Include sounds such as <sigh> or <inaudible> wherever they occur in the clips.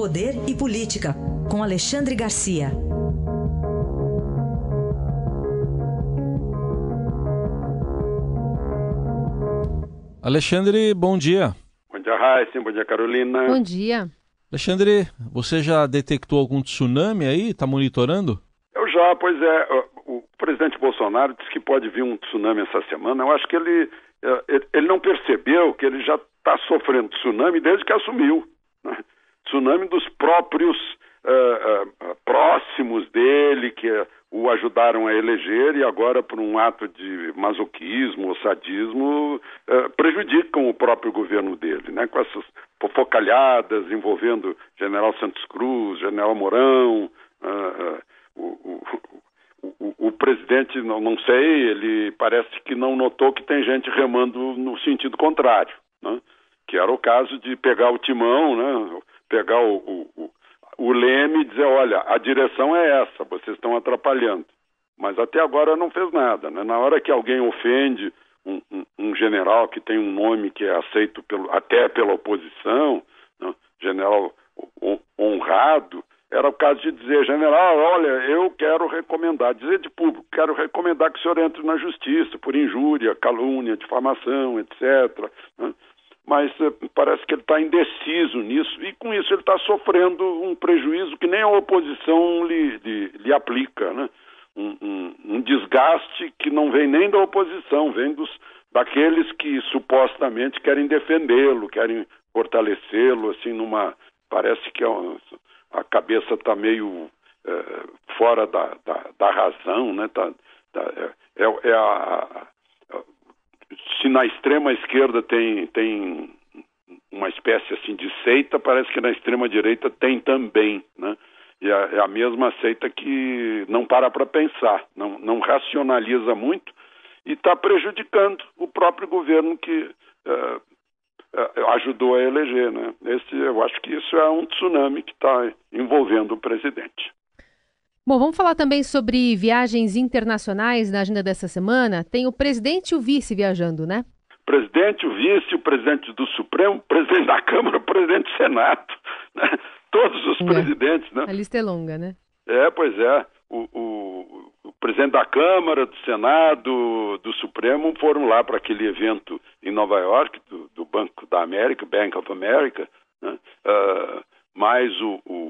Poder e Política, com Alexandre Garcia. Alexandre, bom dia. Bom dia, Raíssa. Bom dia, Carolina. Bom dia. Alexandre, você já detectou algum tsunami aí? Está monitorando? Eu já, pois é. O presidente Bolsonaro disse que pode vir um tsunami essa semana. Eu acho que ele, é, ele não percebeu que ele já está sofrendo tsunami desde que assumiu. Né? Tsunami dos próprios uh, uh, próximos dele, que o ajudaram a eleger e agora, por um ato de masoquismo ou sadismo, uh, prejudicam o próprio governo dele, né? com essas fofocalhadas envolvendo General Santos Cruz, General Mourão, o, o, o, o, presidente, não, não sei, ele parece que não notou que tem gente remando no sentido contrário, né? que era o caso de pegar o timão, né? Pegar o, o, o leme e dizer, olha, a direção é essa, vocês estão atrapalhando. Mas até agora não fez nada. Né? Na hora que alguém ofende um, um, um, general que tem um nome que é aceito pelo, até pela oposição, né? general honrado, era o caso de dizer, general, olha, eu quero recomendar, dizer de público, quero recomendar que o senhor entre na justiça por injúria, calúnia, difamação, etc. Né? Mas eh, parece que ele está indeciso nisso e com isso ele está sofrendo um prejuízo que nem a oposição lhe, lhe, lhe aplica, né? Um, um, um, desgaste que não vem nem da oposição, vem dos daqueles que supostamente querem defendê-lo, querem fortalecê-lo, assim, numa parece que é a cabeça está meio é, fora da, da, da, razão, né? Tá, tá é, é, é a, se na extrema esquerda tem, tem uma espécie assim de seita, parece que na extrema direita tem também, né? E é, é a mesma seita que não para para pensar, não, não racionaliza muito e está prejudicando o próprio governo que uh, uh, ajudou a eleger, né? Esse, eu acho que isso é um tsunami que está envolvendo o presidente. Bom, vamos falar também sobre viagens internacionais na agenda dessa semana. Tem o presidente e o vice viajando, né? Presidente, o vice, o presidente do Supremo, o presidente da Câmara, o presidente do Senado. Né? Todos os é. presidentes, né? A lista é longa, né? É, pois é. O, o, o presidente da Câmara, do Senado, do Supremo foram lá para aquele evento em Nova York, do, do, Banco da América, Bank of America, né? uh, mais o, o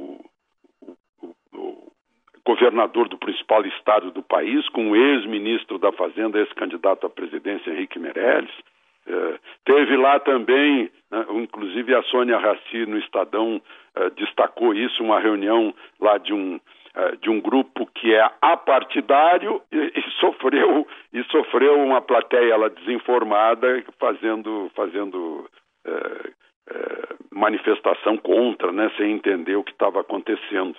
governador do principal estado do país, com o ex-ministro da Fazenda, ex-candidato à presidência, Henrique Meirelles. É, teve lá também, né, inclusive a Sônia Raci no Estadão é, destacou isso, uma reunião lá de um, é, de um grupo que é apartidário e, e, sofreu e sofreu uma plateia desinformada fazendo fazendo é, é, manifestação contra, né, sem entender o que estava acontecendo.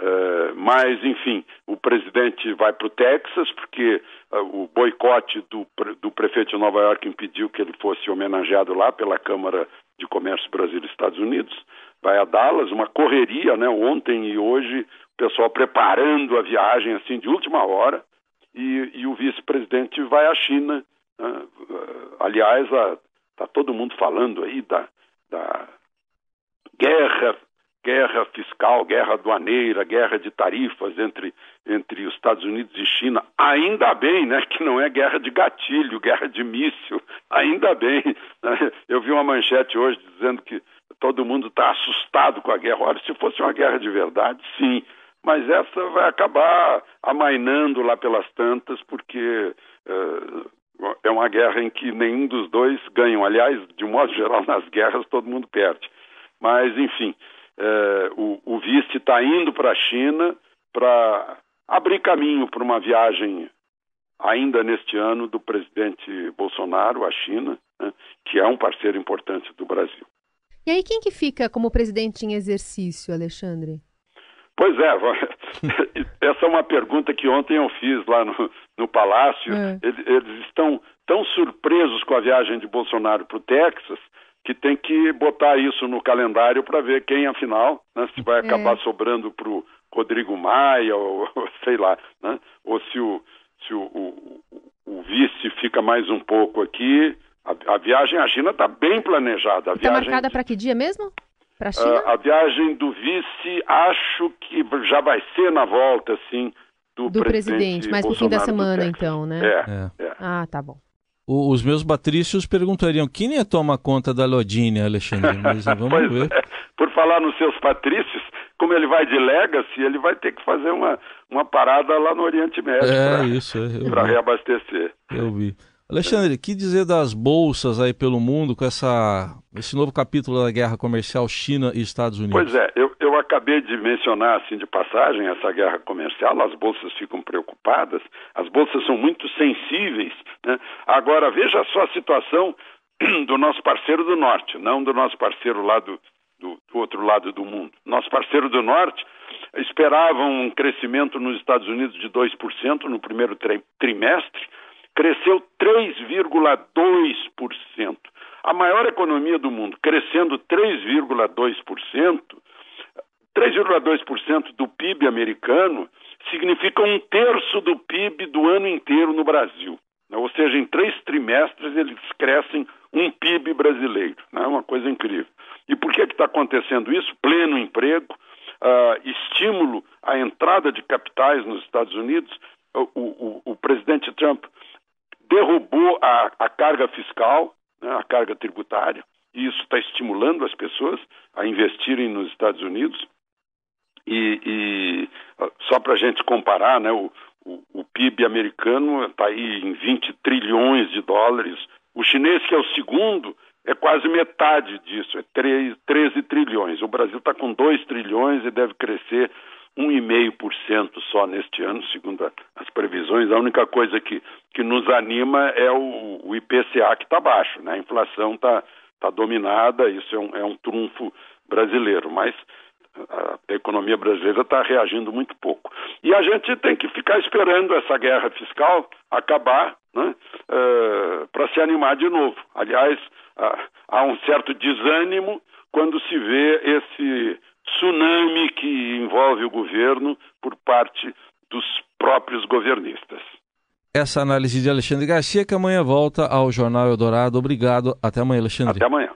Uh, mas, enfim, o presidente vai para o Texas, porque uh, o boicote do, do prefeito de Nova York impediu que ele fosse homenageado lá pela Câmara de Comércio Brasil-Estados Unidos. Vai a Dallas, uma correria, né? Ontem e hoje, o pessoal preparando a viagem assim de última hora. E, e o vice-presidente vai à China. Né? Uh, aliás, está todo mundo falando aí da, da guerra guerra fiscal, guerra aduaneira, guerra de tarifas entre, entre os Estados Unidos e China. Ainda bem, né, que não é guerra de gatilho, guerra de míssil. Ainda bem. Né? Eu vi uma manchete hoje dizendo que todo mundo está assustado com a guerra. Olha, se fosse uma guerra de verdade, sim. Mas essa vai acabar amainando lá pelas tantas, porque uh, é uma guerra em que nenhum dos dois ganham. Aliás, de modo geral, nas guerras todo mundo perde. Mas, enfim, é, o, o vice está indo para a China para abrir caminho para uma viagem ainda neste ano do presidente Bolsonaro à China, né, que é um parceiro importante do Brasil. E aí quem que fica como presidente em exercício, Alexandre? Pois é, <laughs> essa é uma pergunta que ontem eu fiz lá no, no Palácio. É. Eles, eles, estão tão surpresos com a viagem de Bolsonaro para o Texas que tem que botar isso no calendário para ver quem, afinal, né, se vai acabar é. sobrando para o Rodrigo Maia, ou, ou, <laughs> sei lá, né, ou se, o, se o, o, o vice fica mais um pouco aqui. A, a viagem à China está bem planejada. Está marcada para que dia mesmo? Uh, a viagem do vice, acho que já vai ser na volta, assim, do, do presidente, presidente mas no fim da semana, então, né? É, é. é. Ah, tá bom. O, os meus patrícios perguntariam quem ia tomar conta da Lodine, Alexandre, mas <laughs> vamos ver. É. Por falar nos seus patrícios, como ele vai de Legacy, ele vai ter que fazer uma, uma parada lá no Oriente Médio é, para reabastecer. Eu vi. Alexandre, que dizer das bolsas aí pelo mundo com essa, esse novo capítulo da guerra comercial China e Estados Unidos? Pois é, eu acabei de mencionar assim de passagem essa guerra comercial, as bolsas ficam preocupadas, as bolsas são muito sensíveis. Né? Agora, veja só a situação <clears throat> do nosso parceiro do norte, não do nosso parceiro lá do, do, do outro lado do mundo. Nosso parceiro do norte esperava um crescimento nos Estados Unidos de 2% no primeiro trimestre, cresceu 3,2%. A maior economia do mundo crescendo 3,2%, 3,2% do PIB americano significa um terço do PIB do ano inteiro no Brasil. Né? Ou seja, em três trimestres eles crescem um PIB brasileiro. É né? uma coisa incrível. E por que está acontecendo isso? Pleno emprego, uh, estímulo à entrada de capitais nos Estados Unidos. O, o, o presidente Trump derrubou a, a carga fiscal, né, a carga tributária, e isso está estimulando as pessoas a investirem nos Estados Unidos. E, e só para a gente comparar, né, o, o, o PIB americano está aí em 20 trilhões de dólares. O chinês, que é o segundo, é quase metade disso, é 3, 13 trilhões. O Brasil está com 2 trilhões e deve crescer 1,5% só neste ano, segundo as previsões. A única coisa que, que nos anima é o, o IPCA que está baixo, né? a inflação está tá dominada, isso é um, é um trunfo brasileiro, mas a economia brasileira está reagindo muito pouco. E a gente tem que ficar esperando essa guerra fiscal acabar né, uh, para se animar de novo. Aliás, uh, há um certo desânimo quando se vê esse tsunami que envolve o governo por parte dos próprios governistas. Essa análise de Alexandre Garcia, que amanhã volta ao Jornal Eldorado. Obrigado. Até amanhã, Alexandre. Até amanhã.